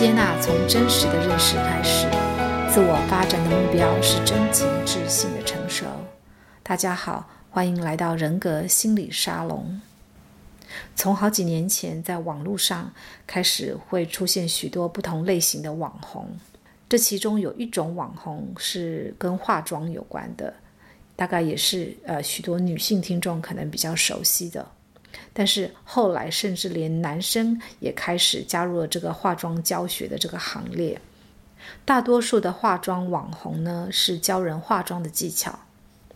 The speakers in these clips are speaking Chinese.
接纳从真实的认识开始，自我发展的目标是真情智性的成熟。大家好，欢迎来到人格心理沙龙。从好几年前，在网络上开始会出现许多不同类型的网红，这其中有一种网红是跟化妆有关的，大概也是呃许多女性听众可能比较熟悉的。但是后来，甚至连男生也开始加入了这个化妆教学的这个行列。大多数的化妆网红呢，是教人化妆的技巧，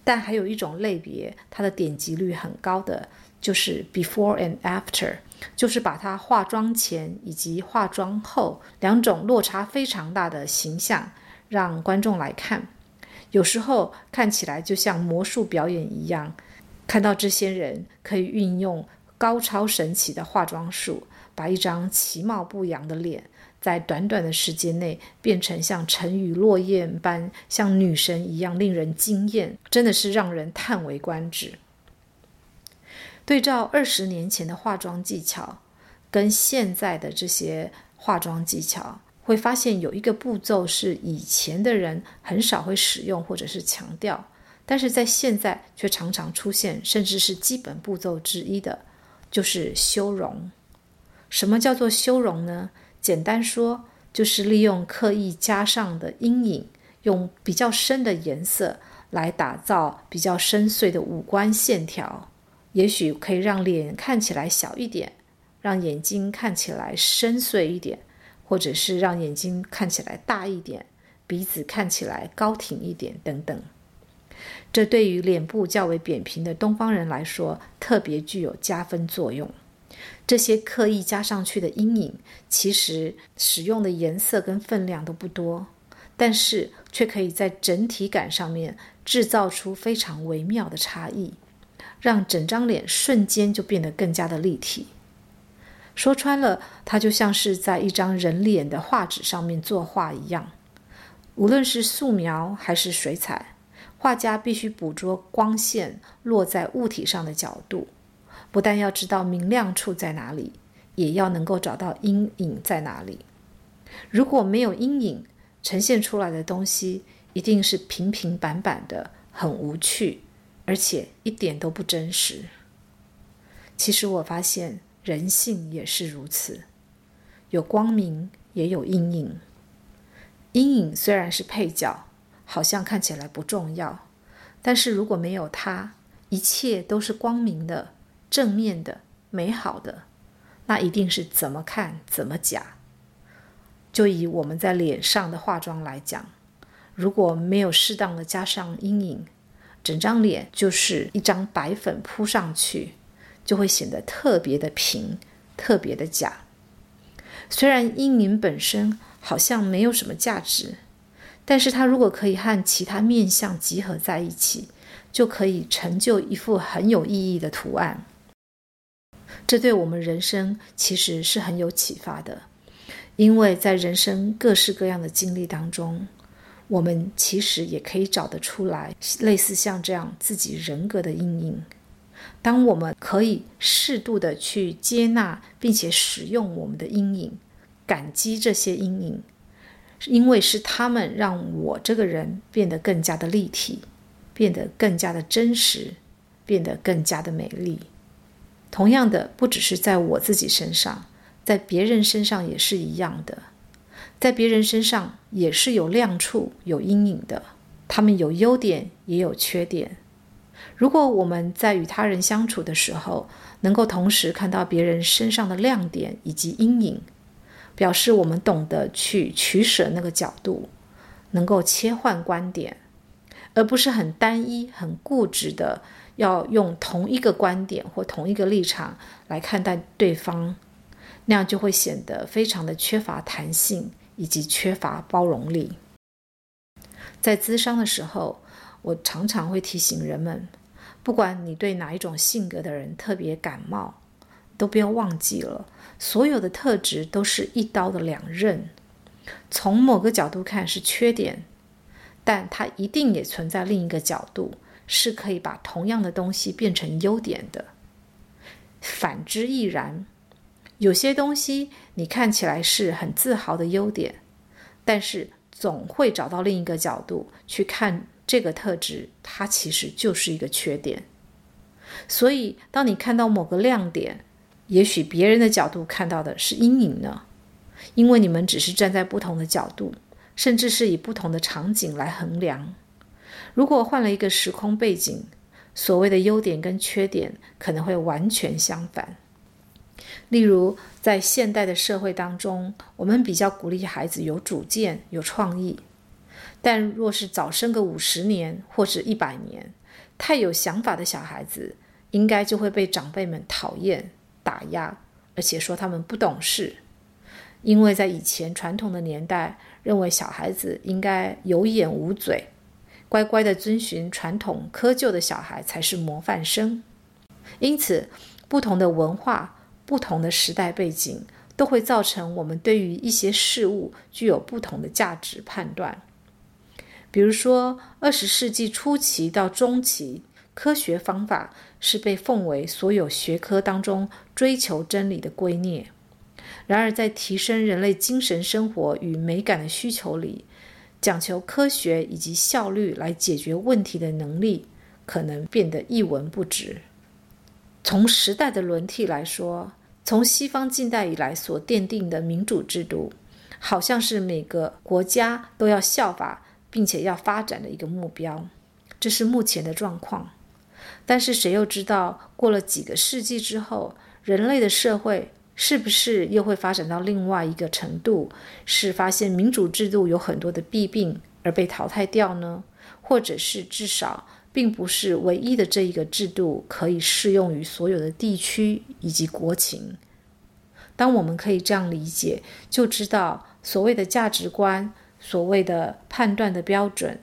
但还有一种类别，它的点击率很高的，就是 before and after，就是把它化妆前以及化妆后两种落差非常大的形象让观众来看。有时候看起来就像魔术表演一样，看到这些人可以运用。高超神奇的化妆术，把一张其貌不扬的脸，在短短的时间内变成像沉鱼落雁般，像女神一样令人惊艳，真的是让人叹为观止。对照二十年前的化妆技巧，跟现在的这些化妆技巧，会发现有一个步骤是以前的人很少会使用或者是强调，但是在现在却常常出现，甚至是基本步骤之一的。就是修容。什么叫做修容呢？简单说，就是利用刻意加上的阴影，用比较深的颜色来打造比较深邃的五官线条。也许可以让脸看起来小一点，让眼睛看起来深邃一点，或者是让眼睛看起来大一点，鼻子看起来高挺一点，等等。这对于脸部较为扁平的东方人来说，特别具有加分作用。这些刻意加上去的阴影，其实使用的颜色跟分量都不多，但是却可以在整体感上面制造出非常微妙的差异，让整张脸瞬间就变得更加的立体。说穿了，它就像是在一张人脸的画纸上面作画一样，无论是素描还是水彩。画家必须捕捉光线落在物体上的角度，不但要知道明亮处在哪里，也要能够找到阴影在哪里。如果没有阴影，呈现出来的东西一定是平平板板的，很无趣，而且一点都不真实。其实我发现人性也是如此，有光明，也有阴影。阴影虽然是配角。好像看起来不重要，但是如果没有它，一切都是光明的、正面的、美好的，那一定是怎么看怎么假。就以我们在脸上的化妆来讲，如果没有适当的加上阴影，整张脸就是一张白粉扑上去，就会显得特别的平、特别的假。虽然阴影本身好像没有什么价值。但是它如果可以和其他面相集合在一起，就可以成就一幅很有意义的图案。这对我们人生其实是很有启发的，因为在人生各式各样的经历当中，我们其实也可以找得出来类似像这样自己人格的阴影。当我们可以适度的去接纳并且使用我们的阴影，感激这些阴影。因为是他们让我这个人变得更加的立体，变得更加的真实，变得更加的美丽。同样的，不只是在我自己身上，在别人身上也是一样的。在别人身上也是有亮处、有阴影的。他们有优点，也有缺点。如果我们在与他人相处的时候，能够同时看到别人身上的亮点以及阴影。表示我们懂得去取舍那个角度，能够切换观点，而不是很单一、很固执的要用同一个观点或同一个立场来看待对方，那样就会显得非常的缺乏弹性以及缺乏包容力。在咨商的时候，我常常会提醒人们，不管你对哪一种性格的人特别感冒，都不要忘记了。所有的特质都是一刀的两刃，从某个角度看是缺点，但它一定也存在另一个角度，是可以把同样的东西变成优点的。反之亦然，有些东西你看起来是很自豪的优点，但是总会找到另一个角度去看这个特质，它其实就是一个缺点。所以，当你看到某个亮点，也许别人的角度看到的是阴影呢，因为你们只是站在不同的角度，甚至是以不同的场景来衡量。如果换了一个时空背景，所谓的优点跟缺点可能会完全相反。例如，在现代的社会当中，我们比较鼓励孩子有主见、有创意，但若是早生个五十年或者一百年，太有想法的小孩子，应该就会被长辈们讨厌、打压，而且说他们不懂事。因为在以前传统的年代，认为小孩子应该有眼无嘴，乖乖地遵循传统窠臼的小孩才是模范生。因此，不同的文化、不同的时代背景，都会造成我们对于一些事物具有不同的价值判断。比如说，二十世纪初期到中期，科学方法是被奉为所有学科当中追求真理的圭臬。然而，在提升人类精神生活与美感的需求里，讲求科学以及效率来解决问题的能力，可能变得一文不值。从时代的轮替来说，从西方近代以来所奠定的民主制度，好像是每个国家都要效法并且要发展的一个目标，这是目前的状况。但是，谁又知道过了几个世纪之后，人类的社会，是不是又会发展到另外一个程度？是发现民主制度有很多的弊病而被淘汰掉呢？或者是至少并不是唯一的这一个制度可以适用于所有的地区以及国情？当我们可以这样理解，就知道所谓的价值观、所谓的判断的标准，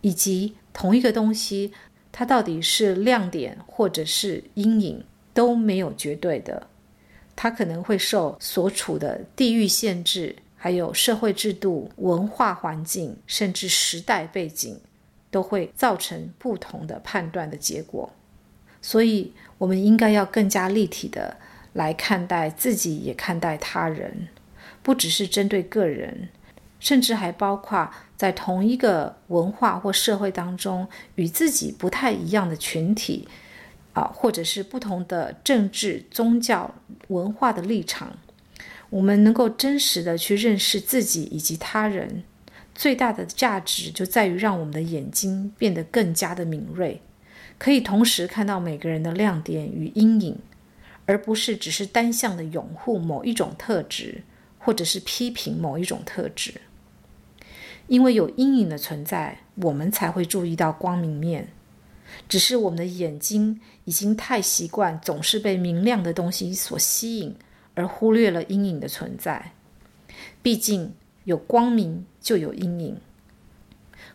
以及同一个东西，它到底是亮点或者是阴影，都没有绝对的。它可能会受所处的地域限制，还有社会制度、文化环境，甚至时代背景，都会造成不同的判断的结果。所以，我们应该要更加立体的来看待自己，也看待他人，不只是针对个人，甚至还包括在同一个文化或社会当中与自己不太一样的群体。啊，或者是不同的政治、宗教、文化的立场，我们能够真实的去认识自己以及他人，最大的价值就在于让我们的眼睛变得更加的敏锐，可以同时看到每个人的亮点与阴影，而不是只是单向的拥护某一种特质，或者是批评某一种特质。因为有阴影的存在，我们才会注意到光明面。只是我们的眼睛已经太习惯总是被明亮的东西所吸引，而忽略了阴影的存在。毕竟有光明就有阴影，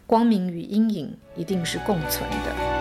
光明与阴影一定是共存的。